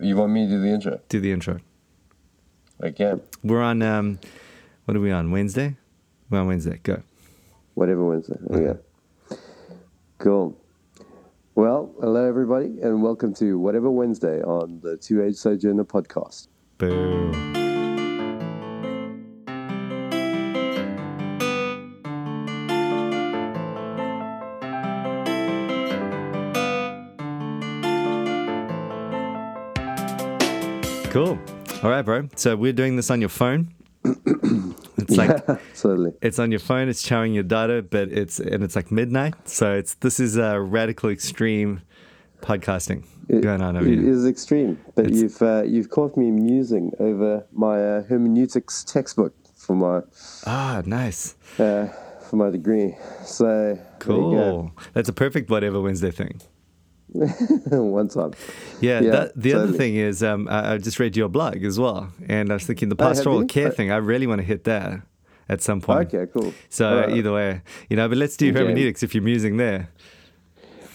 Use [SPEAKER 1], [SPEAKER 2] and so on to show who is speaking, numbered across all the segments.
[SPEAKER 1] You want me to do the intro?
[SPEAKER 2] Do the intro.
[SPEAKER 1] Okay.
[SPEAKER 2] We're on. Um, what are we on? Wednesday. We're on Wednesday. Go.
[SPEAKER 1] Whatever Wednesday. Okay. Cool. Well, hello everybody, and welcome to Whatever Wednesday on the Two Age Sojourner podcast.
[SPEAKER 2] Boo. All right, bro. So we're doing this on your phone. It's like
[SPEAKER 1] Certainly.
[SPEAKER 2] it's on your phone. It's showing your data, but it's and it's like midnight. So it's this is a radical extreme podcasting
[SPEAKER 1] It-
[SPEAKER 2] going on over
[SPEAKER 1] It
[SPEAKER 2] here.
[SPEAKER 1] is extreme, but
[SPEAKER 2] It's-
[SPEAKER 1] you've uh, you've caught me musing over my uh, hermeneutics textbook for my
[SPEAKER 2] Ah, nice.
[SPEAKER 1] uh, for my degree. So
[SPEAKER 2] Cool. That's a perfect whatever Wednesday thing.
[SPEAKER 1] One time.
[SPEAKER 2] Yeah.
[SPEAKER 1] Yeah,
[SPEAKER 2] that, the other thing is, um, I, I just read your blog as well, and I was thinking the
[SPEAKER 1] Oh,
[SPEAKER 2] pastoral
[SPEAKER 1] you?
[SPEAKER 2] care
[SPEAKER 1] Uh,
[SPEAKER 2] thing. I really want to hit that at some point.
[SPEAKER 1] Okay, cool.
[SPEAKER 2] So
[SPEAKER 1] right.
[SPEAKER 2] either way, you know, but let's do
[SPEAKER 1] Okay.
[SPEAKER 2] hermeneutics if you're musing there.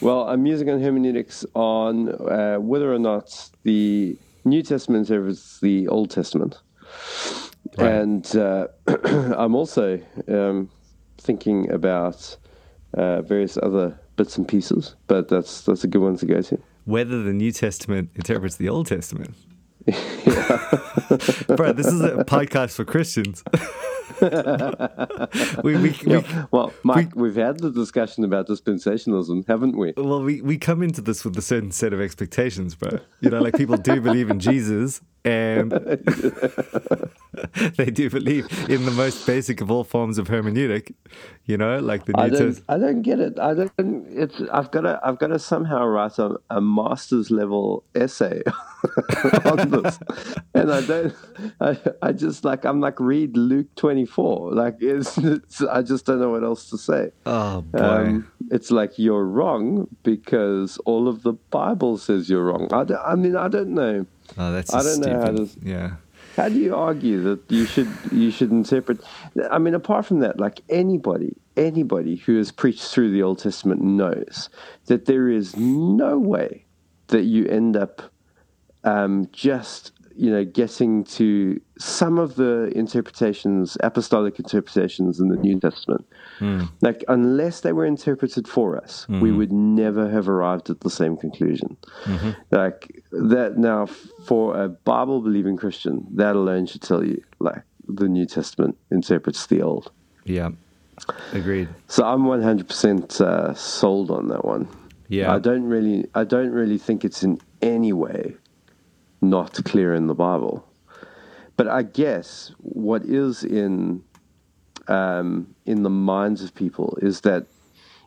[SPEAKER 1] Well, I'm using on hermeneutics on uh, whether or not the New Testament serves the Old Testament.
[SPEAKER 2] Right.
[SPEAKER 1] And uh, I'm also um, thinking about uh, various other bits and pieces, but that's that's a good one to go to.
[SPEAKER 2] Whether the New Testament interprets the Old Testament. Bro, this is a podcast for Christians. we, we, we,
[SPEAKER 1] Well, Mike, we, have had the discussion about dispensationalism, haven't we?
[SPEAKER 2] Well, we, we come into this with a certain set of expectations, bro. You know, like people do believe in Jesus and they do believe in the most basic of all forms of hermeneutic, you know, like the
[SPEAKER 1] I
[SPEAKER 2] New
[SPEAKER 1] don't,
[SPEAKER 2] Testament.
[SPEAKER 1] I don't get it. I don't. It's. I've got to. I've got to somehow write a, a master's level essay on this, and I don't. I, I just like. I'm like read Luke 24. Like it's, it's. I just don't know what else to say.
[SPEAKER 2] Oh, boy.
[SPEAKER 1] Um, it's like you're wrong because all of the Bible says you're wrong. I, don't- I mean, I don't know.
[SPEAKER 2] Oh, that's
[SPEAKER 1] I don't know how to-
[SPEAKER 2] Yeah.
[SPEAKER 1] How do you argue that you should you should interpret? I mean, apart from that, like anybody, anybody who has preached through the Old Testament knows that there is no way that you end up um, just you know getting to some of the interpretations, apostolic interpretations in the New Testament. Hmm. Like unless they were interpreted for us, we hmm. would never have arrived at the same conclusion. Mm-hmm. Like that now for a Bible believing Christian, that alone should tell you like the New Testament interprets the Old.
[SPEAKER 2] Yeah. Agreed.
[SPEAKER 1] So I'm 100% uh, sold on that one.
[SPEAKER 2] Yeah.
[SPEAKER 1] I don't really I don't really think it's in any way not clear in the Bible. But I guess what is in um, in the minds of people is that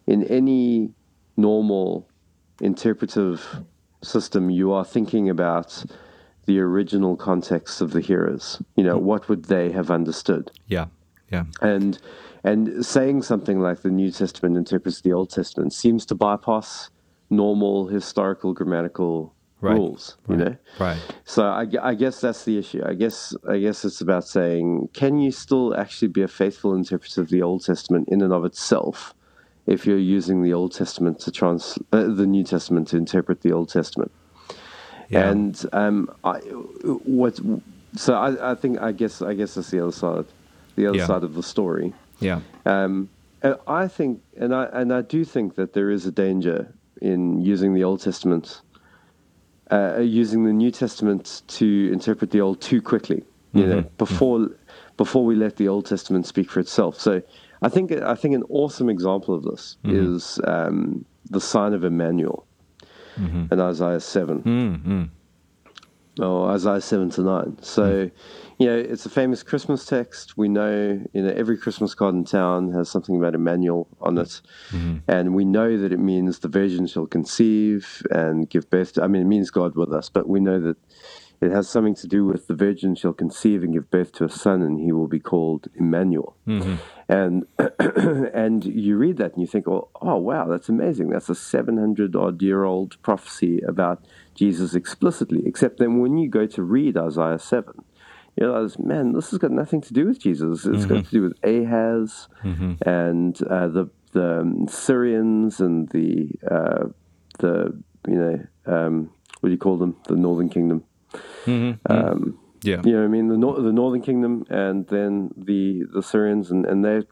[SPEAKER 1] in any normal interpretive system, you are thinking about the original context of the hearers. You know, what would they have understood?
[SPEAKER 2] Yeah. Yeah.
[SPEAKER 1] and and saying something like the New Testament interprets the Old Testament seems to bypass normal historical grammatical
[SPEAKER 2] Right.
[SPEAKER 1] rules. You know,
[SPEAKER 2] Right.
[SPEAKER 1] so I, I guess that's the issue. I guess I guess it's about saying, can you still actually be a faithful interpreter of the Old Testament in and of itself, if you're using the Old Testament to trans uh, the New Testament to interpret the Old Testament?
[SPEAKER 2] Yeah.
[SPEAKER 1] And um, I, what? So I, I think I guess I guess that's the other side, the other
[SPEAKER 2] Yeah.
[SPEAKER 1] side of the story.
[SPEAKER 2] Yeah.
[SPEAKER 1] Um, I think, and I and I do think that there is a danger in using the Old Testament, uh, using the New Testament to interpret the Old too quickly. You know, before before we let the Old Testament speak for itself. So, I think I think an awesome example of this is um, the sign of Emmanuel in Isaiah seven.
[SPEAKER 2] Mm-hmm.
[SPEAKER 1] or Isaiah 7 to 9. So, you know, it's a famous Christmas text. We know, you know, every Christmas card in town has something about Emmanuel on it. Mm-hmm. And we know that it means the virgin shall conceive and give birth to, I mean, it means God with us, but we know that it has something to do with the virgin shall conceive and give birth to a son and he will be called Emmanuel. Mm-hmm. And, and you read that and you think, oh, oh, wow, that's amazing. That's a 700 odd year old prophecy about Jesus explicitly. Except then when you go to read Isaiah 7, you realize, man, this has got nothing to do with Jesus. It's got to do with Ahaz and uh, the the um, Syrians and the uh, the you know um, what do you call them? The Northern Kingdom.
[SPEAKER 2] Mm-hmm.
[SPEAKER 1] Um,
[SPEAKER 2] Yeah.
[SPEAKER 1] you know, what I mean the nor- the Northern Kingdom, and then the the Syrians, and, and they're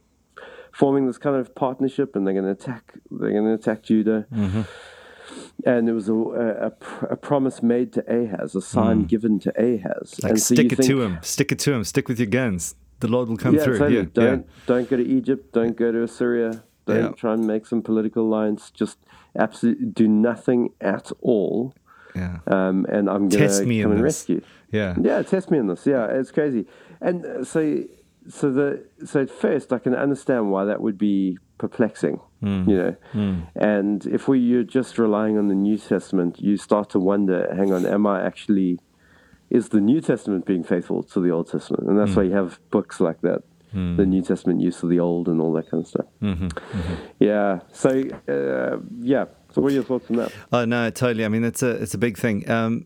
[SPEAKER 1] forming this kind of partnership, and they're going to attack. They're going to attack Judah. And it was a, a, a promise made to Ahaz, a sign given to Ahaz.
[SPEAKER 2] Mm. Like
[SPEAKER 1] and
[SPEAKER 2] stick
[SPEAKER 1] you
[SPEAKER 2] it to him. Stick it to him. Stick with your guns. The Lord will come
[SPEAKER 1] yeah,
[SPEAKER 2] through.
[SPEAKER 1] totally.
[SPEAKER 2] Yeah.
[SPEAKER 1] Don't don't go to Egypt. Don't go to Assyria. Don't
[SPEAKER 2] Yeah.
[SPEAKER 1] try and make some political alliance. Just absolutely do nothing at all.
[SPEAKER 2] Yeah.
[SPEAKER 1] Um, and I'm going to come and
[SPEAKER 2] this.
[SPEAKER 1] rescue.
[SPEAKER 2] Yeah.
[SPEAKER 1] Yeah, test me in this. Yeah, it's crazy. And uh, so, so the so at first I can understand why that would be perplexing.
[SPEAKER 2] Hmm.
[SPEAKER 1] You know, and if we you're just relying on the New Testament, you start to wonder. Hang on, am I actually? Is the New Testament being faithful to the Old Testament? And that's why you have books like that, the New Testament use of the Old and all that kind of stuff.
[SPEAKER 2] Mm-hmm.
[SPEAKER 1] Yeah. So uh, yeah. So what are your thoughts on that?
[SPEAKER 2] Oh no, totally. I mean, it's a it's a big thing. Um,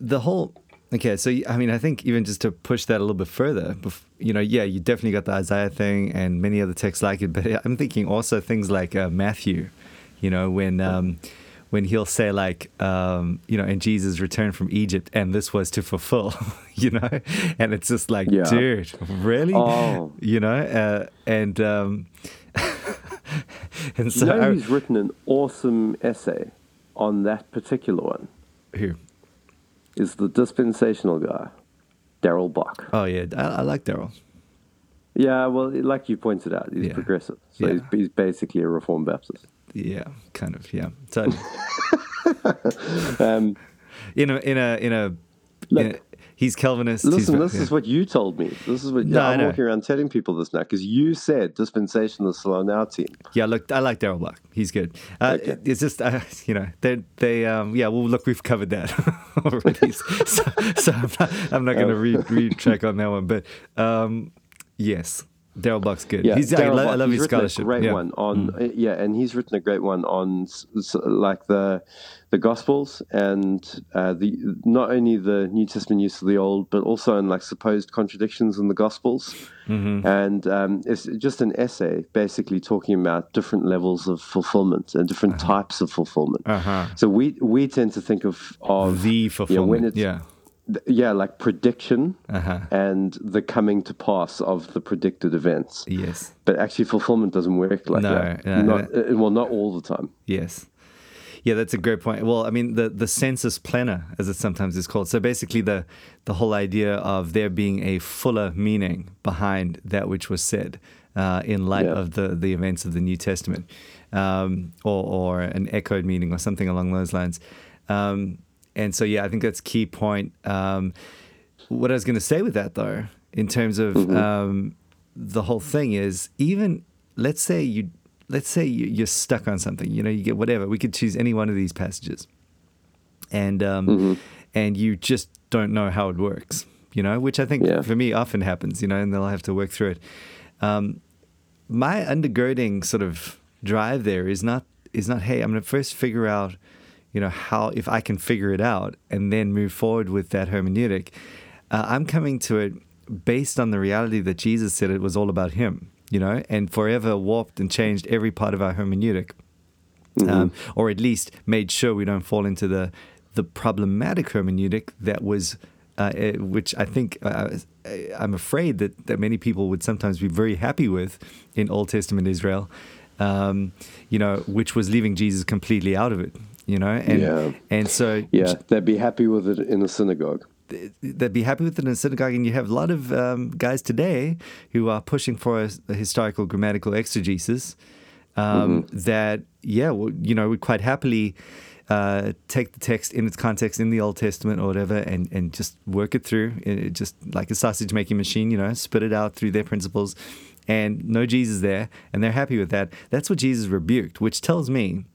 [SPEAKER 2] the whole okay. So I mean, I think even just to push that a little bit further, you know, yeah, you definitely got the Isaiah thing and many other texts like it. But I'm thinking also things like uh, Matthew, you know, when. Um, when he'll say like um, you know and jesus returned from egypt and this was to fulfill you know and it's just like
[SPEAKER 1] Yeah.
[SPEAKER 2] dude really
[SPEAKER 1] Oh.
[SPEAKER 2] you know uh, and um, and so
[SPEAKER 1] you know
[SPEAKER 2] I-
[SPEAKER 1] written an awesome essay on that particular one?
[SPEAKER 2] who
[SPEAKER 1] is the dispensational guy, Darrell Bock.
[SPEAKER 2] oh yeah i, I like Darrell
[SPEAKER 1] Yeah, well, like you pointed out, he's
[SPEAKER 2] Yeah.
[SPEAKER 1] progressive. So
[SPEAKER 2] Yeah.
[SPEAKER 1] he's, he's basically a Reformed Baptist.
[SPEAKER 2] Yeah, kind of. Yeah, totally.
[SPEAKER 1] Um,
[SPEAKER 2] in a in a in a,
[SPEAKER 1] Look,
[SPEAKER 2] in a he's Calvinist.
[SPEAKER 1] listen,
[SPEAKER 2] he's,
[SPEAKER 1] this is what you told me. This is what
[SPEAKER 2] No,
[SPEAKER 1] I'm walking around telling people this now because you said dispensationalists are on our team.
[SPEAKER 2] yeah. Look, I like Darrell Bock. He's good. Uh,
[SPEAKER 1] Okay.
[SPEAKER 2] It's just uh, you know they they um yeah. Well, look, we've covered that already. so, so I'm not not going to
[SPEAKER 1] Oh.
[SPEAKER 2] re retrack on that one. But um yes, Darrell Bock's good.
[SPEAKER 1] Yeah,
[SPEAKER 2] he's, I, lo- I
[SPEAKER 1] Bock,
[SPEAKER 2] love
[SPEAKER 1] he's
[SPEAKER 2] his scholarship.
[SPEAKER 1] A great
[SPEAKER 2] yeah. Mm.
[SPEAKER 1] one on uh, yeah, and he's written a great one on like the the Gospels and uh, the not only the New Testament use of the Old, but also in like supposed contradictions in the Gospels.
[SPEAKER 2] Mm-hmm.
[SPEAKER 1] And um, it's just an essay basically talking about different levels of fulfillment and different types of fulfillment.
[SPEAKER 2] Uh-huh.
[SPEAKER 1] So we we tend to think of of
[SPEAKER 2] The
[SPEAKER 1] you know,
[SPEAKER 2] fulfillment.
[SPEAKER 1] when it's
[SPEAKER 2] yeah.
[SPEAKER 1] Yeah like prediction
[SPEAKER 2] Uh-huh.
[SPEAKER 1] and the coming to pass of the predicted events.
[SPEAKER 2] Yes.
[SPEAKER 1] But actually, fulfillment doesn't work like
[SPEAKER 2] No,
[SPEAKER 1] that.
[SPEAKER 2] no,
[SPEAKER 1] not, uh, well, not all the time.
[SPEAKER 2] Yes. Yeah, that's a great point. Well, I mean, the, the sensus plenior, as it sometimes is called. So basically, the, the whole idea of there being a fuller meaning behind that which was said uh, in light
[SPEAKER 1] Yeah.
[SPEAKER 2] of the, the events of the New Testament, um, or, or an echoed meaning or something along those lines. Um, and so, yeah, I think that's a key point. Um, what I was going to say with that, though, in terms of um, the whole thing is even let's say you let's say you- you're stuck on something. You know, you get whatever. We could choose any one of these passages, and um, and you just don't know how it works. You know, which I think
[SPEAKER 1] Yeah.
[SPEAKER 2] for me often happens. You know, and they'll have to work through it. Um, my undergirding sort of drive there is not is not hey i'm going to first figure out you know how if i can figure it out and then move forward with that hermeneutic uh, i'm coming to it based on the reality that jesus said it was all about him you know and forever warped and changed every part of our hermeneutic um, or at least made sure we don't fall into the the problematic hermeneutic that was, uh, eh, which I think uh, I'm afraid that that many people would sometimes be very happy with in Old Testament Israel, um, you know, which was leaving Jesus completely out of it, you know, and
[SPEAKER 1] Yeah.
[SPEAKER 2] and so
[SPEAKER 1] Yeah, they'd be happy with it in a synagogue.
[SPEAKER 2] they'd be happy with it in a synagogue. And you have a lot of um, guys today who are pushing for a, a historical grammatical exegesis um, that, yeah, well, you know, would quite happily uh, take the text in its context in the Old Testament or whatever and, and just work it through, it, just like a sausage making machine, you know, spit it out through their principles and no Jesus there. And they're happy with that. That's what Jesus rebuked, which tells me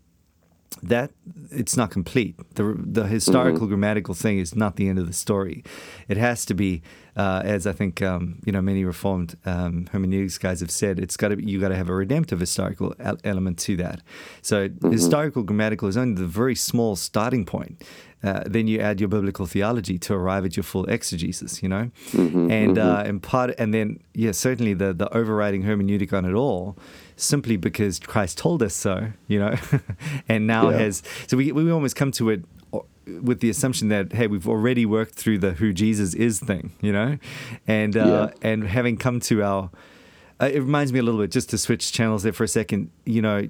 [SPEAKER 2] that it's not complete. The the historical grammatical thing is not the end of the story. It has to be, uh, as I think um, you know many reformed um, hermeneutics guys have said, it's got to you got to have a redemptive historical element to that. So historical grammatical is only the very small starting point. Uh, then you add your biblical theology to arrive at your full exegesis, you know, and uh, and part and then yeah, certainly the the overriding hermeneutic on it all, simply because Christ told us so, you know, and now
[SPEAKER 1] Yeah.
[SPEAKER 2] has so we we almost come to it with the assumption that hey, we've already worked through the who Jesus is thing, you know, and uh, yeah. and having come to our, uh, it reminds me a little bit just to switch channels there for a second. You know,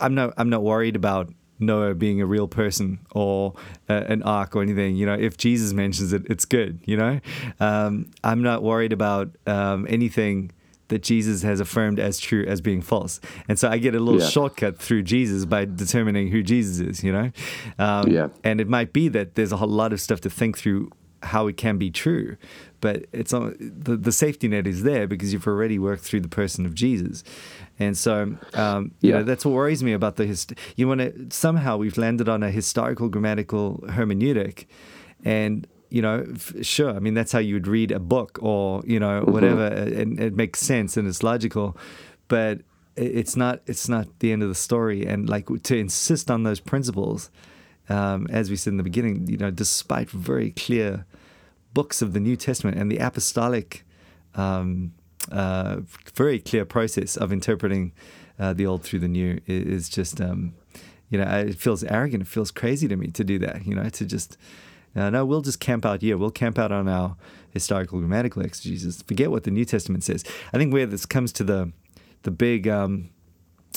[SPEAKER 2] I'm not I'm not worried about Noah being a real person or uh, an ark or anything. You know, if Jesus mentions it, it's good. You know, um, I'm not worried about um, anything that Jesus has affirmed as true as being false. And so I get a little yeah. shortcut through Jesus by determining who Jesus is, you know? Um, yeah. And it might be that there's a whole lot of stuff to think through how it can be true, but it's on, the, the safety net is there because you've already worked through the person of Jesus. And so, um, you yeah. know, that's what worries me about the hist- you want to somehow we've landed on a historical grammatical hermeneutic, and you know, sure. I mean, that's how you would read a book or, you know, mm-hmm. whatever. And it makes sense and it's logical. But it's not, it's not the end of the story. And like to insist on those principles, um, as we said in the beginning, you know, despite very clear books of the New Testament and the apostolic, um, uh, very clear process of interpreting uh, the old through the new is just, um, you know, it feels arrogant. It feels crazy to me to do that, you know, to just, uh, no, we'll just camp out here. We'll camp out on our historical grammatical exegesis. Forget what the New Testament says. I think where this comes to the the big um,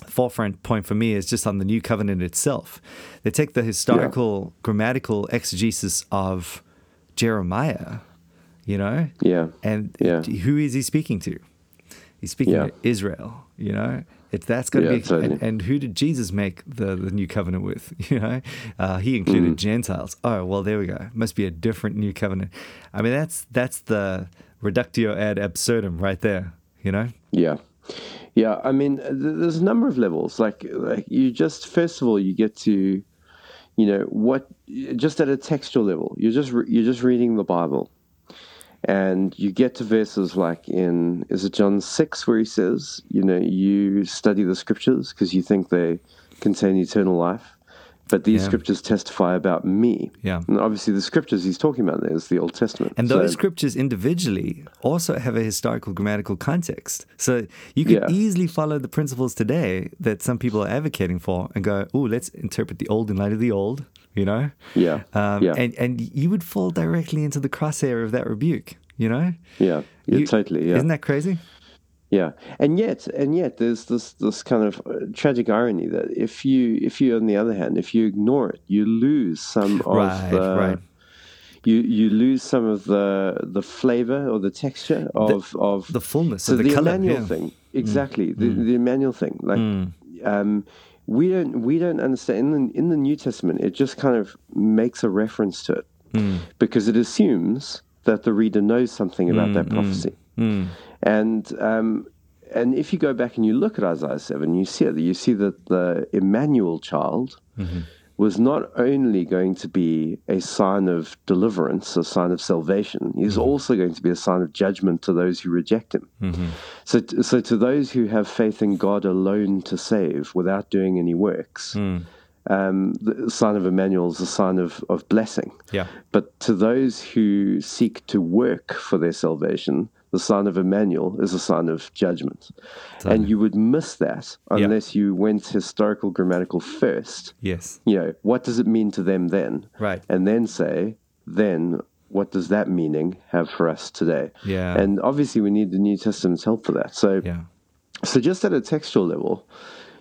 [SPEAKER 2] forefront point for me is just on the New Covenant itself. They take the historical yeah. grammatical exegesis of Jeremiah, you know,
[SPEAKER 1] yeah,
[SPEAKER 2] and
[SPEAKER 1] yeah.
[SPEAKER 2] who is he speaking to? He's speaking yeah. to Israel, you know, if that's going to be, and, and, who did Jesus make the, the new covenant with? You know, uh, he included mm. Gentiles. Oh, well, there we go. Must be a different new covenant. I mean, that's that's the reductio ad absurdum right there. You know?
[SPEAKER 1] Yeah, yeah. I mean, uh, there's a number of levels. Like, like you just first of all, you get to, you know, what just at a textual level. You're just you're just reading the Bible and you get to verses like in, is it John 6, where he says, you know, you study the scriptures because you think they contain eternal life, but these yeah. scriptures testify about me.
[SPEAKER 2] Yeah.
[SPEAKER 1] And obviously, the scriptures he's talking about there is the Old Testament.
[SPEAKER 2] And those so, scriptures individually also have a historical grammatical context. So you can yeah. easily follow the principles today that some people are advocating for and go, oh, let's interpret the old in light of the old you know?
[SPEAKER 1] Yeah.
[SPEAKER 2] Um,
[SPEAKER 1] yeah.
[SPEAKER 2] And, and you would fall directly into the crosshair of that rebuke, you know?
[SPEAKER 1] Yeah. Yeah, you, totally. Yeah.
[SPEAKER 2] Isn't that crazy?
[SPEAKER 1] Yeah, and yet, and yet, there's this this kind of uh, tragic irony that if you, if you, on the other hand, if you ignore it, you lose some of
[SPEAKER 2] right,
[SPEAKER 1] the,
[SPEAKER 2] right.
[SPEAKER 1] you you lose some of the the flavor or the texture of
[SPEAKER 2] the,
[SPEAKER 1] of
[SPEAKER 2] the fullness
[SPEAKER 1] so
[SPEAKER 2] of the,
[SPEAKER 1] the
[SPEAKER 2] color,
[SPEAKER 1] Emmanuel
[SPEAKER 2] yeah.
[SPEAKER 1] thing exactly
[SPEAKER 2] mm.
[SPEAKER 1] the
[SPEAKER 2] mm.
[SPEAKER 1] the Emmanuel thing like.
[SPEAKER 2] Mm.
[SPEAKER 1] Um, we don't we don't understand in the, in the New Testament. It just kind of makes a reference to it
[SPEAKER 2] mm.
[SPEAKER 1] because it assumes that the reader knows something about
[SPEAKER 2] mm,
[SPEAKER 1] that prophecy.
[SPEAKER 2] Mm,
[SPEAKER 1] and um, and if you go back and you look at Isaiah seven, you see it. You see that the Emmanuel child.
[SPEAKER 2] Mm-hmm
[SPEAKER 1] was not only going to be a sign of deliverance, a sign of salvation, he's mm-hmm. also going to be a sign of judgment to those who reject him.
[SPEAKER 2] Mm-hmm.
[SPEAKER 1] So, so to those who have faith in God alone to save without doing any works,
[SPEAKER 2] mm.
[SPEAKER 1] um, the sign of Emmanuel is a sign of, of blessing.
[SPEAKER 2] Yeah.
[SPEAKER 1] But to those who seek to work for their salvation, the sign of Emmanuel is a sign of judgment. And you would miss that unless you went historical grammatical first.
[SPEAKER 2] Yes.
[SPEAKER 1] You know, what does it mean to them then?
[SPEAKER 2] Right.
[SPEAKER 1] And then say, then what does that meaning have for us today?
[SPEAKER 2] Yeah.
[SPEAKER 1] And obviously we need the New Testament's help for that. So
[SPEAKER 2] yeah.
[SPEAKER 1] So just at a textual level,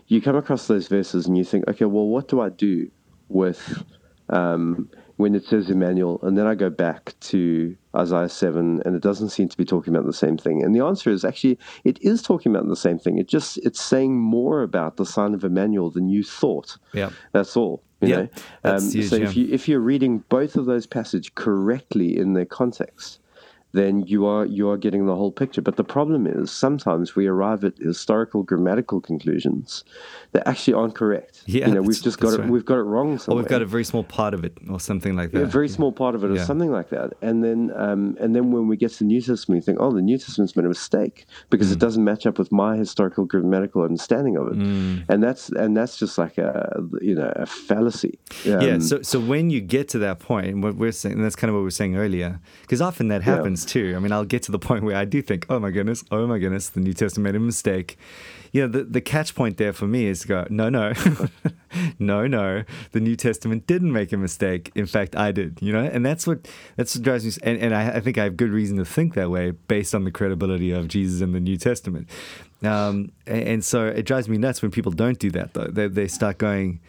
[SPEAKER 1] you come across those verses and you think, okay, well, what do I do with um, when it says Emmanuel, and then I go back to Isaiah 7, and it doesn't seem to be talking about the same thing. And the answer is actually, it is talking about the same thing. It just, it's saying more about the sign of Emmanuel than you thought.
[SPEAKER 2] Yeah.
[SPEAKER 1] That's all. You
[SPEAKER 2] yeah,
[SPEAKER 1] know? Um,
[SPEAKER 2] huge,
[SPEAKER 1] so
[SPEAKER 2] yeah.
[SPEAKER 1] if, you, if you're reading both of those passages correctly in their context, then you are you are getting the whole picture. But the problem is sometimes we arrive at historical grammatical conclusions that actually aren't correct.
[SPEAKER 2] Yeah,
[SPEAKER 1] you know, we've just got it.
[SPEAKER 2] Right.
[SPEAKER 1] We've got it wrong. Somewhere.
[SPEAKER 2] Or we've got a very small part of it, or something like that.
[SPEAKER 1] A very small part of it, or
[SPEAKER 2] Yeah.
[SPEAKER 1] something like that. And then, um, and then when we get to the New Testament, we think, oh, the New Testament's made a mistake because
[SPEAKER 2] Mm.
[SPEAKER 1] it doesn't match up with my historical grammatical understanding of it.
[SPEAKER 2] Mm.
[SPEAKER 1] And that's and that's just like a you know a fallacy.
[SPEAKER 2] yeah.
[SPEAKER 1] Um,
[SPEAKER 2] So, so when you get to that point, and what we're saying, and that's kind of what we were saying earlier, because often that happens. Happens too. I mean, I'll get to the point where I do think, oh my goodness, oh my goodness, the New Testament made a mistake. You know, the, the catch point there for me is to go, no, no, no, no, the New Testament didn't make a mistake. In fact, I did, you know, and that's what, that's what drives me. And, and I, I think I have good reason to think that way based on the credibility of Jesus in the New Testament. Um, and, and so it drives me nuts when people don't do that, though. They, they start going,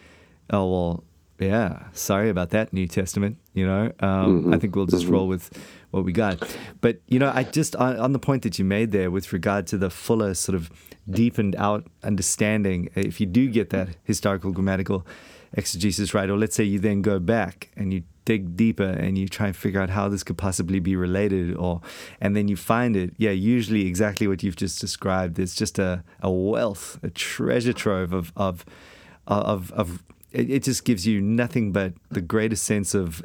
[SPEAKER 2] oh, well, yeah, sorry about that, New Testament. You know, um, mm-hmm. I think we'll just mm-hmm. roll with what we got. But you know, I just on, on, the point that you made there with regard to the fuller sort of deepened out understanding, if you do get that historical grammatical exegesis right, or let's say you then go back and you dig deeper and you try and figure out how this could possibly be related, or and then you find it, yeah, usually exactly what you've just described. There's just a, a wealth, a treasure trove of of of, of it, it just gives you nothing but the greatest sense of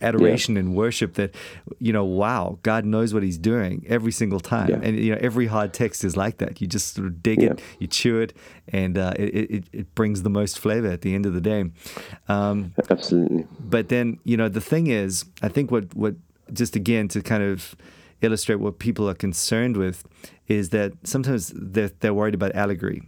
[SPEAKER 2] adoration yeah. and worship that you know wow god knows what he's doing every single time yeah. and you know every hard text is like that you just sort of dig yeah. it you chew it and uh, it, it, it, brings the most flavor at the end of the day
[SPEAKER 1] um, absolutely
[SPEAKER 2] but then you know the thing is i think what what just again to kind of illustrate what people are concerned with is that sometimes they're, they're worried about allegory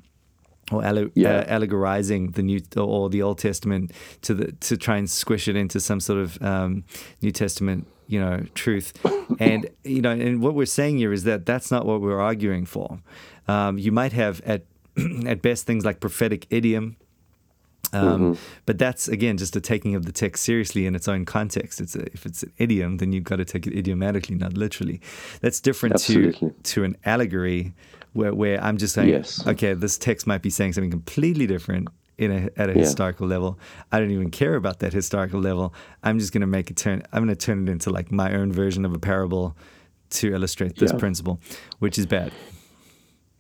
[SPEAKER 2] or alle- yeah. uh, allegorizing the new or the Old Testament to the to try and squish it into some sort of um, New Testament, you know, truth. and you know, and what we're saying here is that that's not what we're arguing for. Um, you might have at at best things like prophetic idiom. Um, mm-hmm. But that's again just a taking of the text seriously in its own context. It's a, if it's an idiom, then you've got to take it idiomatically, not literally. That's different Absolutely. to to an allegory, where, where I'm just saying, yes. okay, this text might be saying something completely different in a, at a yeah. historical level. I don't even care about that historical level. I'm just going to make it turn. I'm going to turn it into like my own version of a parable to illustrate this yeah. principle, which is bad.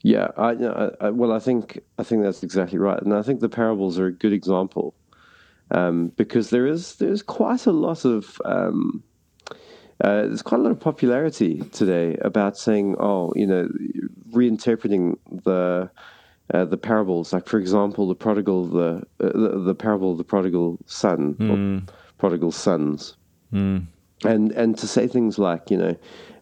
[SPEAKER 1] Yeah, I, I, well, I think I think that's exactly right, and I think the parables are a good example um, because there is there's quite a lot of um, uh, there's quite a lot of popularity today about saying, oh, you know, reinterpreting the uh, the parables. Like, for example, the prodigal, the uh, the, the, parable of the prodigal son, mm. or prodigal sons, mm. and and to say things like, you know,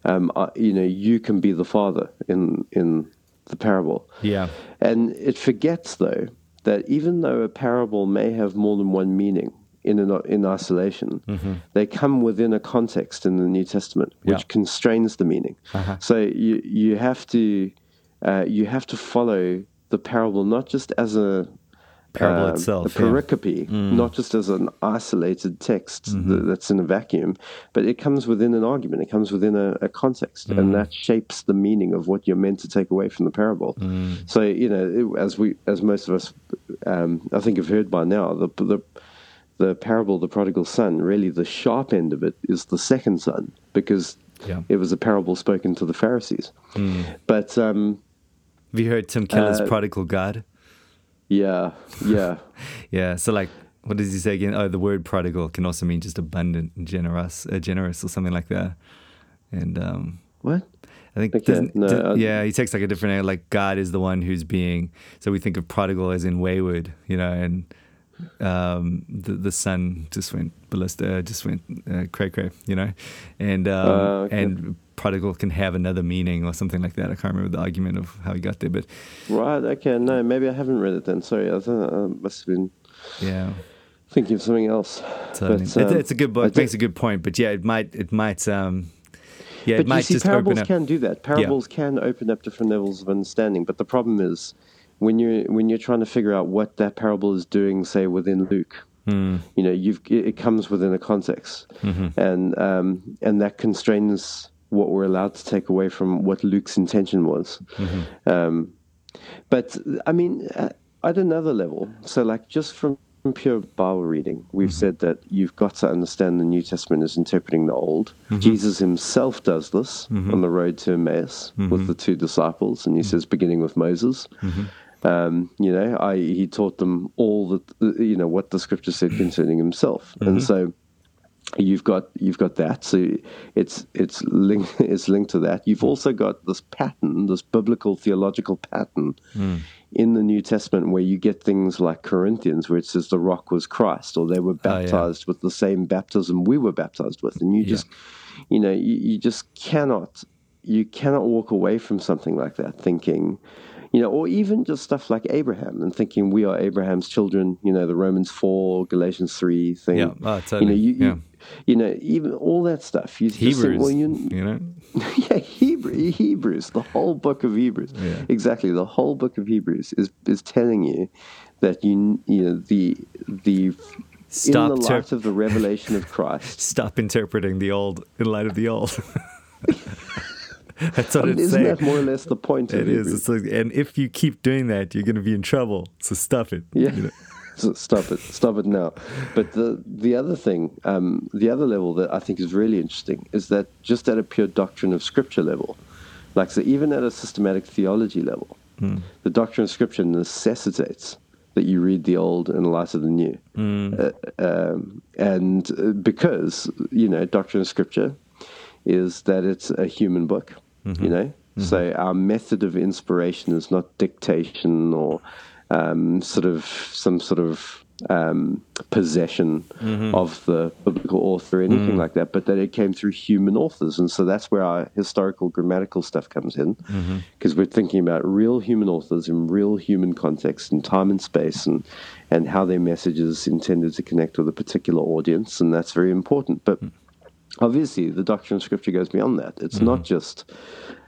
[SPEAKER 1] um, uh, you know, you can be the father in in the parable.
[SPEAKER 2] Yeah,
[SPEAKER 1] and it forgets though that even though a parable may have more than one meaning, in an, in isolation. Mm-hmm. They come within a context in the New Testament, which yeah. constrains the meaning. Uh-huh. So you you have to uh, you have to follow the parable not just as a
[SPEAKER 2] parable uh, itself,
[SPEAKER 1] a pericope, yeah. mm. not just as an isolated text mm-hmm. that's in a vacuum, but it comes within an argument. It comes within a, a context, mm. and that shapes the meaning of what you're meant to take away from the parable. Mm. So you know, as we, as most of us, um, I think have heard by now, the the the parable of the prodigal son, really the sharp end of it is the second son, because yeah. it was a parable spoken to the Pharisees. Mm. But um,
[SPEAKER 2] have you heard Tim Keller's uh, prodigal God?
[SPEAKER 1] Yeah, yeah,
[SPEAKER 2] yeah. So like, what does he say again? Oh, the word prodigal can also mean just abundant and generous, uh, generous or something like that. And um,
[SPEAKER 1] what?
[SPEAKER 2] I think okay. no, yeah, he takes like a different angle, like God is the one who's being. So we think of prodigal as in wayward, you know, and um, the the son just went ballista, just went uh, cray cray, you know, and um, uh, okay. and prodigal can have another meaning or something like that. I can't remember the argument of how he got there, but
[SPEAKER 1] right, okay, no, maybe I haven't read it then. Sorry, I, I must have been
[SPEAKER 2] yeah
[SPEAKER 1] thinking of something else.
[SPEAKER 2] Totally. But, um, it's, it's, a good book. It makes a good point, but yeah, it might it might. Um, yeah,
[SPEAKER 1] but
[SPEAKER 2] you
[SPEAKER 1] see, parables can do that. Parables yeah. can open up different levels of understanding, but the problem is when you're when you're trying to figure out what that parable is doing, say within Luke, mm. you know, you've it comes within a context, mm-hmm. and um, and that constrains what we're allowed to take away from what Luke's intention was. Mm-hmm. Um, but I mean, at another level, so like just from pure Bible reading, we've mm-hmm. said that you've got to understand the New Testament is interpreting the Old. Mm-hmm. Jesus himself does this mm-hmm. on the road to Emmaus with mm-hmm. the two disciples, and he mm-hmm. says, beginning with Moses. Um, you know, I, he taught them all that you know what the scripture said concerning himself, mm-hmm. and so you've got you've got that. So it's it's linked it's linked to that. You've also got this pattern, this biblical theological pattern mm. in the New Testament, where you get things like Corinthians, where it says the rock was Christ, or they were baptized oh, yeah. with the same baptism we were baptized with, and you yeah. just you know, you, you just cannot you cannot walk away from something like that thinking, you know, or even just stuff like Abraham and thinking we are Abraham's children, you know, the Romans 4, Galatians 3 thing.
[SPEAKER 2] Yeah, uh, oh, totally.
[SPEAKER 1] You know, you,
[SPEAKER 2] yeah.
[SPEAKER 1] you, know, even all that stuff. You
[SPEAKER 2] Hebrews,
[SPEAKER 1] think, well, you,
[SPEAKER 2] know?
[SPEAKER 1] yeah, Hebrew, Hebrews, the whole book of Hebrews.
[SPEAKER 2] Yeah.
[SPEAKER 1] Exactly, the whole book of Hebrews is is telling you that you you know the the
[SPEAKER 2] Stop
[SPEAKER 1] in the
[SPEAKER 2] ter-
[SPEAKER 1] light of the revelation of Christ.
[SPEAKER 2] Stop interpreting the old in light of the old. That's what
[SPEAKER 1] I mean,
[SPEAKER 2] it's
[SPEAKER 1] isn't
[SPEAKER 2] saying.
[SPEAKER 1] that more or less the point
[SPEAKER 2] It is. It's like, and if you keep doing that, you're going to be in trouble. So stop it.
[SPEAKER 1] Yeah.
[SPEAKER 2] You know?
[SPEAKER 1] So stop it. Stop it now. But the the other thing, um, the other level that I think is really interesting is that just at a pure doctrine of Scripture level, like so, even at a systematic theology level, the doctrine of Scripture necessitates that you read the Old in the light of the New, uh, um, and uh, because you know doctrine of Scripture is that it's a human book, Mm-hmm. you know. Mm-hmm. So our method of inspiration is not dictation or um, sort of some sort of um, possession mm-hmm. of the biblical author or anything mm. like that, but that it came through human authors, and so that's where our historical grammatical stuff comes in, because we're thinking about real human authors in real human context and time and space, and and how their message is intended to connect with a particular audience, and that's very important, but hmm. Obviously the doctrine of scripture goes beyond that. It's not mm-hmm. just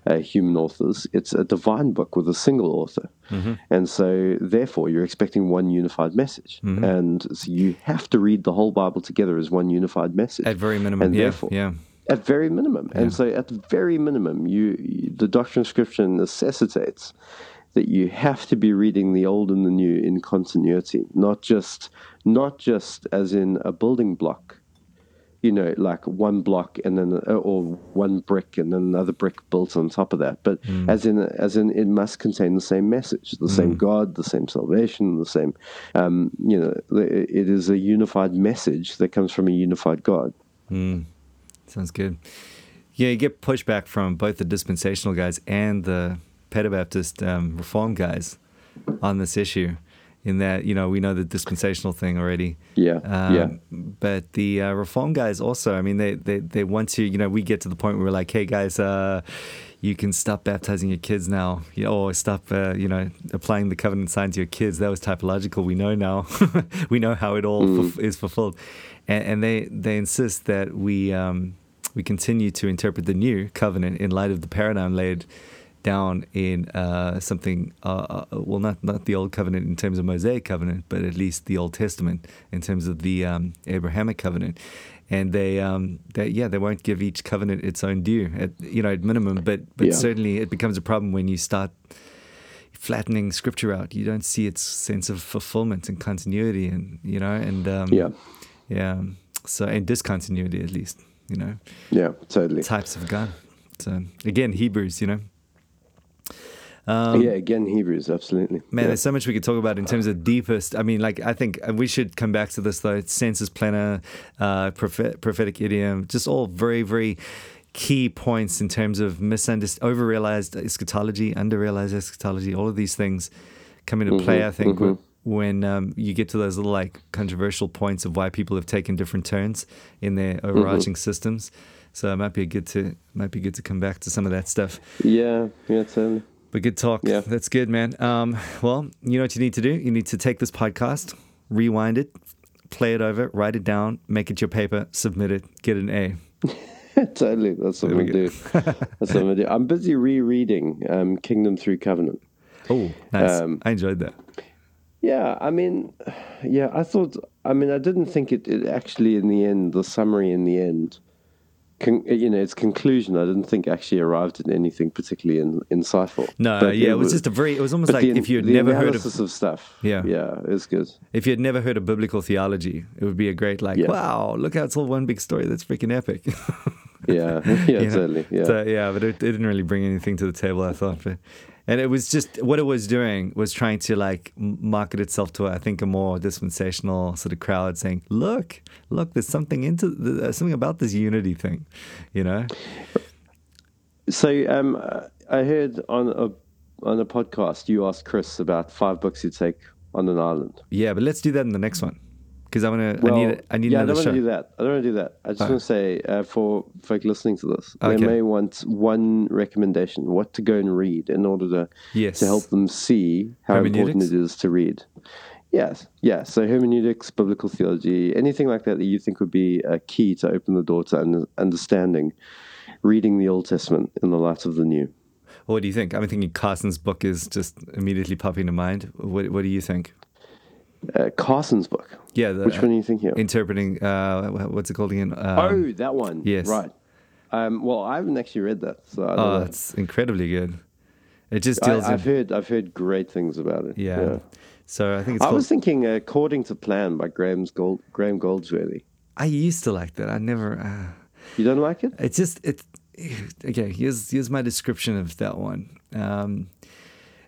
[SPEAKER 1] uh, human authors. It's a divine book with a single author. Mm-hmm. And so therefore you're expecting one unified message. Mm-hmm. And so you have to read the whole bible together as one unified message.
[SPEAKER 2] At very minimum.
[SPEAKER 1] and
[SPEAKER 2] yeah.
[SPEAKER 1] therefore
[SPEAKER 2] yeah.
[SPEAKER 1] at very minimum. And so at the very minimum you, you the doctrine of scripture necessitates that you have to be reading the old and the new in continuity. Not just not just as in a building block you know, like one block and then or one brick and then another brick built on top of that. But as in as in it must contain the same message, the same God, the same salvation, the same. Um, you know, it is a unified message that comes from a unified God.
[SPEAKER 2] Sounds good. Yeah, you get pushback from both the dispensational guys and the pedobaptist um, reform guys on this issue. In that, you know, we know the dispensational thing already.
[SPEAKER 1] Yeah,
[SPEAKER 2] Um,
[SPEAKER 1] yeah.
[SPEAKER 2] But the uh, reform guys also, I mean, they, they, they want to, you know, we get to the point where we're like, hey, guys, uh, you can stop baptizing your kids now, you know, or stop, uh, you know, applying the covenant sign to your kids. That was typological. We know now. we know how it all fulf- is fulfilled. And, and they, they insist that we, um, we continue to interpret the new covenant in light of the paradigm laid down in uh, something, uh, uh, well, not not the old covenant in terms of Mosaic covenant, but at least the Old Testament in terms of the um, Abrahamic covenant. And they, um, they, yeah, they won't give each covenant its own due, at you know, at minimum. But but
[SPEAKER 1] Yeah.
[SPEAKER 2] certainly it becomes a problem when you start flattening Scripture out. You don't see its sense of fulfillment and continuity, and you know, and um,
[SPEAKER 1] Yeah,
[SPEAKER 2] yeah. So and discontinuity at least, you know
[SPEAKER 1] yeah, totally.
[SPEAKER 2] types of God. So again, Hebrews, you know. Um,
[SPEAKER 1] yeah, again, Hebrews, absolutely.
[SPEAKER 2] Man,
[SPEAKER 1] yeah.
[SPEAKER 2] there's so much we could talk about in terms of deepest. I mean, like I think we should come back to this though. Sensus plenior, uh, prophet, prophetic idiom, just all very, very key points in terms of misunderstood, overrealized eschatology, underrealized eschatology. All of these things come into play. I think
[SPEAKER 1] mhm.
[SPEAKER 2] when um, you get to those little like controversial points of why people have taken different turns in their overarching systems. So it might be good to might be good to come back to some of that stuff.
[SPEAKER 1] yeah, yeah, totally.
[SPEAKER 2] But good talk.
[SPEAKER 1] Yeah.
[SPEAKER 2] That's good, man. Um, well, you know what you need to do? You need to take this podcast, rewind it, play it over, write it down, make it your paper, submit it, get an A.
[SPEAKER 1] totally. That's what
[SPEAKER 2] There we
[SPEAKER 1] do. That's what we'll do. I'm busy rereading um, Kingdom Through Covenant.
[SPEAKER 2] Oh, nice.
[SPEAKER 1] Um,
[SPEAKER 2] I enjoyed that.
[SPEAKER 1] Yeah, I mean, yeah, I thought, I mean, I didn't think it, it actually, in the end, the summary in the end, con, you know, its conclusion, I didn't think actually arrived at anything particularly in, insightful.
[SPEAKER 2] No,
[SPEAKER 1] But
[SPEAKER 2] yeah, it was just a very. It was almost like
[SPEAKER 1] the,
[SPEAKER 2] if you had never heard of
[SPEAKER 1] of stuff.
[SPEAKER 2] Yeah.
[SPEAKER 1] Yeah, it was good.
[SPEAKER 2] if you had never heard of biblical theology, it would be a great like,
[SPEAKER 1] Yeah.
[SPEAKER 2] wow, look how it's all one big story. That's freaking epic.
[SPEAKER 1] Yeah, yeah,
[SPEAKER 2] You know?
[SPEAKER 1] totally. Yeah.
[SPEAKER 2] So, yeah, but it, it didn't really bring anything to the table, I thought. But, and it was just what it was doing was trying to like market itself to, I think, a more dispensational sort of crowd, saying, "Look, look, there's something into the, uh, something about this unity thing," you know.
[SPEAKER 1] So um, I heard on a on a podcast you asked Chris about five books you'd take on an island.
[SPEAKER 2] Yeah, but let's do that in the next one Because I want to.
[SPEAKER 1] Well,
[SPEAKER 2] I need. I need
[SPEAKER 1] yeah, I don't want to do that. I don't want to do that. I just
[SPEAKER 2] Oh.
[SPEAKER 1] want to say uh, for folk listening to this,
[SPEAKER 2] Okay.
[SPEAKER 1] they may want one recommendation: what to go and read in order to
[SPEAKER 2] Yes.
[SPEAKER 1] to help them see how important it is to read. Yes, yeah. So hermeneutics, biblical theology, anything like that that you think would be a key to open the door to un- understanding reading the Old Testament in the light of the New.
[SPEAKER 2] What do you think? I'm thinking Carson's book is just immediately popping to mind. What What do you think?
[SPEAKER 1] Uh, Carson's book.
[SPEAKER 2] Yeah. The,
[SPEAKER 1] Which one are you thinking of?
[SPEAKER 2] Interpreting. Uh, what's it called again? Um,
[SPEAKER 1] oh, that one.
[SPEAKER 2] yes.
[SPEAKER 1] Right. Um, well, I haven't actually read that, so I don't
[SPEAKER 2] oh,
[SPEAKER 1] know.
[SPEAKER 2] it's incredibly good. It just
[SPEAKER 1] I,
[SPEAKER 2] deals.
[SPEAKER 1] I've
[SPEAKER 2] in,
[SPEAKER 1] heard I've heard great things about it.
[SPEAKER 2] yeah. So I think it's
[SPEAKER 1] I
[SPEAKER 2] called.
[SPEAKER 1] was thinking uh, "According to Plan" by Graham's Gold, Graham Goldsworthy.
[SPEAKER 2] I used to like that. I never. Uh,
[SPEAKER 1] You don't like it?
[SPEAKER 2] It's just it. Okay, here's here's my description of that one. Um,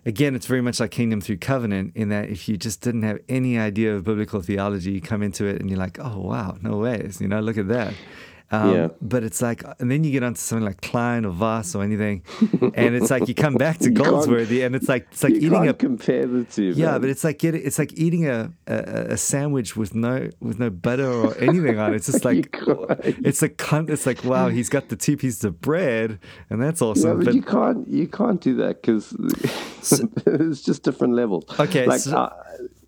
[SPEAKER 2] again, it's very much like Kingdom Through Covenant in that if you just didn't have any idea of biblical theology, you come into it and you're like, oh wow, no ways, you know, look at that. Um,
[SPEAKER 1] Yeah.
[SPEAKER 2] But it's like, and then you get onto something like Kline or Vos or anything, and it's like you come back to Goldsworthy, and it's like it's like
[SPEAKER 1] you
[SPEAKER 2] eating
[SPEAKER 1] can't
[SPEAKER 2] a
[SPEAKER 1] compare the two.
[SPEAKER 2] yeah,
[SPEAKER 1] man.
[SPEAKER 2] but it's like it's like eating a, a a sandwich with no with no butter or anything on it. It's just like it's a cunt. It's like wow, he's got the two pieces of bread, and that's
[SPEAKER 1] Yeah,
[SPEAKER 2] awesome.
[SPEAKER 1] but,
[SPEAKER 2] but
[SPEAKER 1] you can't you can't do that because it's just different levels.
[SPEAKER 2] Okay,
[SPEAKER 1] like
[SPEAKER 2] so-
[SPEAKER 1] uh,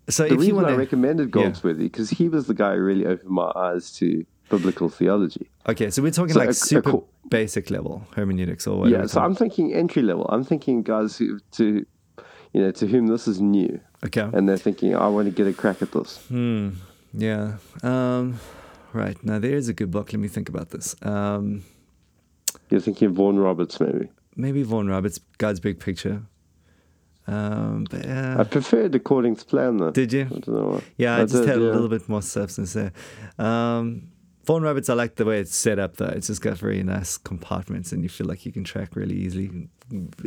[SPEAKER 2] so
[SPEAKER 1] the
[SPEAKER 2] if you
[SPEAKER 1] reason
[SPEAKER 2] want
[SPEAKER 1] I recommended Goldsworthy because he was the guy who really opened my eyes to biblical theology.
[SPEAKER 2] okay, so we're talking
[SPEAKER 1] So
[SPEAKER 2] like
[SPEAKER 1] a- a
[SPEAKER 2] super
[SPEAKER 1] co-
[SPEAKER 2] basic level hermeneutics or whatever.
[SPEAKER 1] Yeah, so. I'm thinking entry level. I'm thinking guys who to you know to whom this is new
[SPEAKER 2] okay,
[SPEAKER 1] and they're thinking I want to get a crack at this.
[SPEAKER 2] hmm, yeah, um, right. Now there's a good book. Let me think about this. Um,
[SPEAKER 1] You're thinking of Vaughan Roberts maybe.
[SPEAKER 2] maybe Vaughan Roberts, God's Big Picture. Um, but
[SPEAKER 1] I
[SPEAKER 2] uh,
[SPEAKER 1] preferred according to plan though.
[SPEAKER 2] did you?
[SPEAKER 1] I don't know why.
[SPEAKER 2] Yeah, I, just
[SPEAKER 1] did,
[SPEAKER 2] had a little bit more substance there. Um, Vaughan Roberts, I like the way it's set up though. It's just got very nice compartments, and you feel like you can track really easily.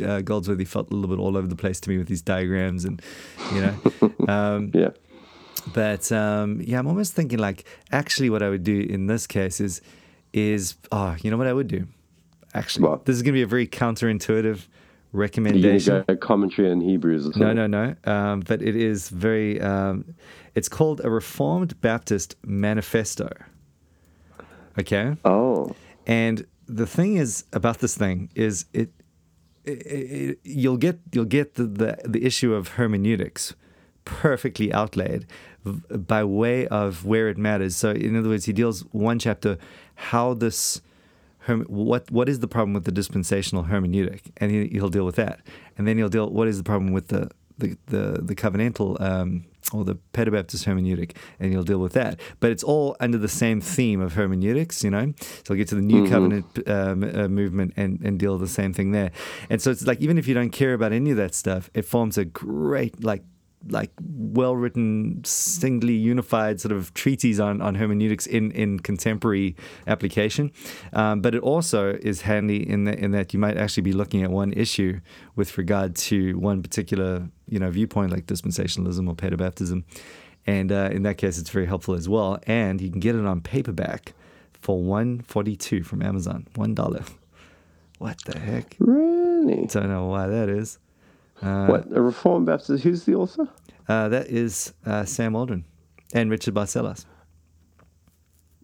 [SPEAKER 2] Uh, Goldsworthy felt a little bit all over the place to me with these diagrams, and you know. um,
[SPEAKER 1] Yeah.
[SPEAKER 2] but um, yeah, I'm almost thinking like actually, what I would do in this case is, is oh, you know what I would do? Actually,
[SPEAKER 1] What?
[SPEAKER 2] this is gonna be a very counterintuitive recommendation.
[SPEAKER 1] go commentary on Hebrews or
[SPEAKER 2] No, no, no. Um, but it is very. Um, it's called a Reformed Baptist Manifesto. Okay,
[SPEAKER 1] Oh.
[SPEAKER 2] and the thing is about this thing is it, it, it you'll get you'll get the, the the issue of hermeneutics perfectly outlaid by way of where it matters. So in other words, he deals one chapter how this what what is the problem with the dispensational hermeneutic, and he, he'll deal with that, and then he'll deal what is the problem with the the the, the covenantal um, or the pedobaptist hermeneutic, and you'll deal with that. But it's all under the same theme of hermeneutics, you know. So he'll get to the new covenant um, uh, movement and and deal with the same thing there. And so it's like even if you don't care about any of that stuff, it forms a great like like well written, singly unified sort of treatise on, on hermeneutics in, in contemporary application. Um, but it also is handy in that in that you might actually be looking at one issue with regard to one particular you know viewpoint like dispensationalism or pedobaptism. And uh, in that case, it's very helpful as well. And you can get it on paperback for one forty two from Amazon, one dollar. What the heck?
[SPEAKER 1] Really?
[SPEAKER 2] Don't know why that is. Uh,
[SPEAKER 1] what? A Reformed Baptist? Who's the author?
[SPEAKER 2] Uh, that is uh, Sam Waldron and Richard Barcellos.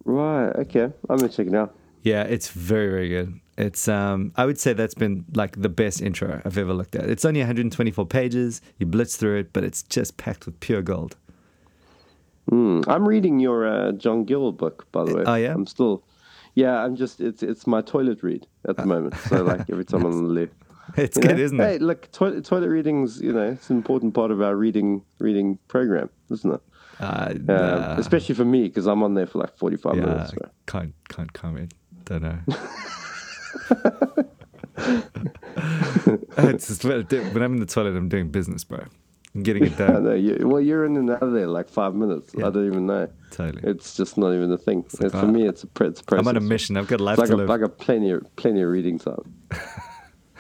[SPEAKER 1] Right. Okay. I'm gonna check it out.
[SPEAKER 2] Yeah, it's very, very good. It's um, I would say that's been like the best intro I've ever looked at. It's only 124 pages. You blitz through it, but it's just packed with pure gold.
[SPEAKER 1] Mm. I'm reading your uh, John Gill book, by the way.
[SPEAKER 2] Oh, yeah?
[SPEAKER 1] I'm still. Yeah, I'm just. It's it's my toilet read at the moment. So like every time I'm on the loo.
[SPEAKER 2] It's
[SPEAKER 1] You
[SPEAKER 2] good,
[SPEAKER 1] know?
[SPEAKER 2] isn't it?
[SPEAKER 1] Hey, look, toilet toilet readings. You know, it's an important part of our reading reading program, isn't it?
[SPEAKER 2] Uh,
[SPEAKER 1] Um,
[SPEAKER 2] nah.
[SPEAKER 1] especially for me because I'm on there for like 45
[SPEAKER 2] yeah,
[SPEAKER 1] minutes. So.
[SPEAKER 2] can't can't comment. Don't know. it's just, when when I'm in the toilet, I'm doing business, bro. I'm getting it done.
[SPEAKER 1] know. You, well, you're in and out of there like five minutes.
[SPEAKER 2] Yeah.
[SPEAKER 1] I don't even know.
[SPEAKER 2] Totally.
[SPEAKER 1] It's just not even a thing.
[SPEAKER 2] like,
[SPEAKER 1] for
[SPEAKER 2] uh,
[SPEAKER 1] me, it's a, it's a process.
[SPEAKER 2] I'm on a mission. I've got a life
[SPEAKER 1] It's like
[SPEAKER 2] to
[SPEAKER 1] a,
[SPEAKER 2] live.
[SPEAKER 1] like a plenty of, plenty of reading time.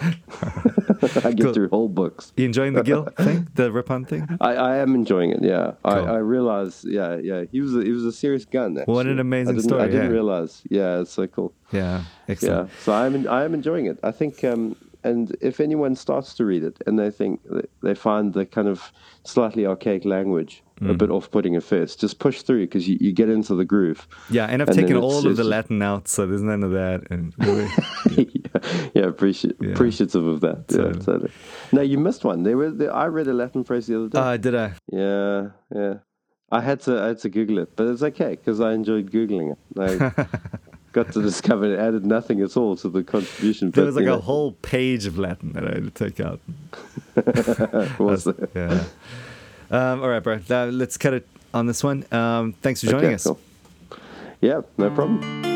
[SPEAKER 1] I get
[SPEAKER 2] Cool.
[SPEAKER 1] through whole books.
[SPEAKER 2] you enjoying the Gill thing, the Rippon thing?
[SPEAKER 1] I, I am enjoying it. Yeah, I,
[SPEAKER 2] Cool.
[SPEAKER 1] I realize. Yeah, yeah. He was a, he was a serious gun. Actually.
[SPEAKER 2] What an amazing
[SPEAKER 1] I didn't,
[SPEAKER 2] story,
[SPEAKER 1] I didn't
[SPEAKER 2] yeah.
[SPEAKER 1] realize. Yeah, it's so cool.
[SPEAKER 2] Yeah, excellent.
[SPEAKER 1] Yeah, so I am I am enjoying it. I think um, and if anyone starts to read it and they think they find the kind of slightly archaic language mm. a bit off-putting at first, just push through because you, you get into the groove.
[SPEAKER 2] Yeah, and I've and taken all of the Latin out, so there's none of that. And
[SPEAKER 1] yeah, appreciate, yeah, appreciative of that. Yeah, totally. No, you missed one. There were there, I read a Latin phrase the other day.
[SPEAKER 2] Uh, did I?
[SPEAKER 1] Yeah, yeah. I had to I had to Google it, but it's okay because I enjoyed googling it. Like, got to discover it added nothing at all to the contribution.
[SPEAKER 2] There was like a whole page of Latin that I had to take out.
[SPEAKER 1] was there?
[SPEAKER 2] Yeah. Um, all right, bro. let's cut it on this one. Um, thanks for joining okay, us. Cool.
[SPEAKER 1] Yeah, no problem.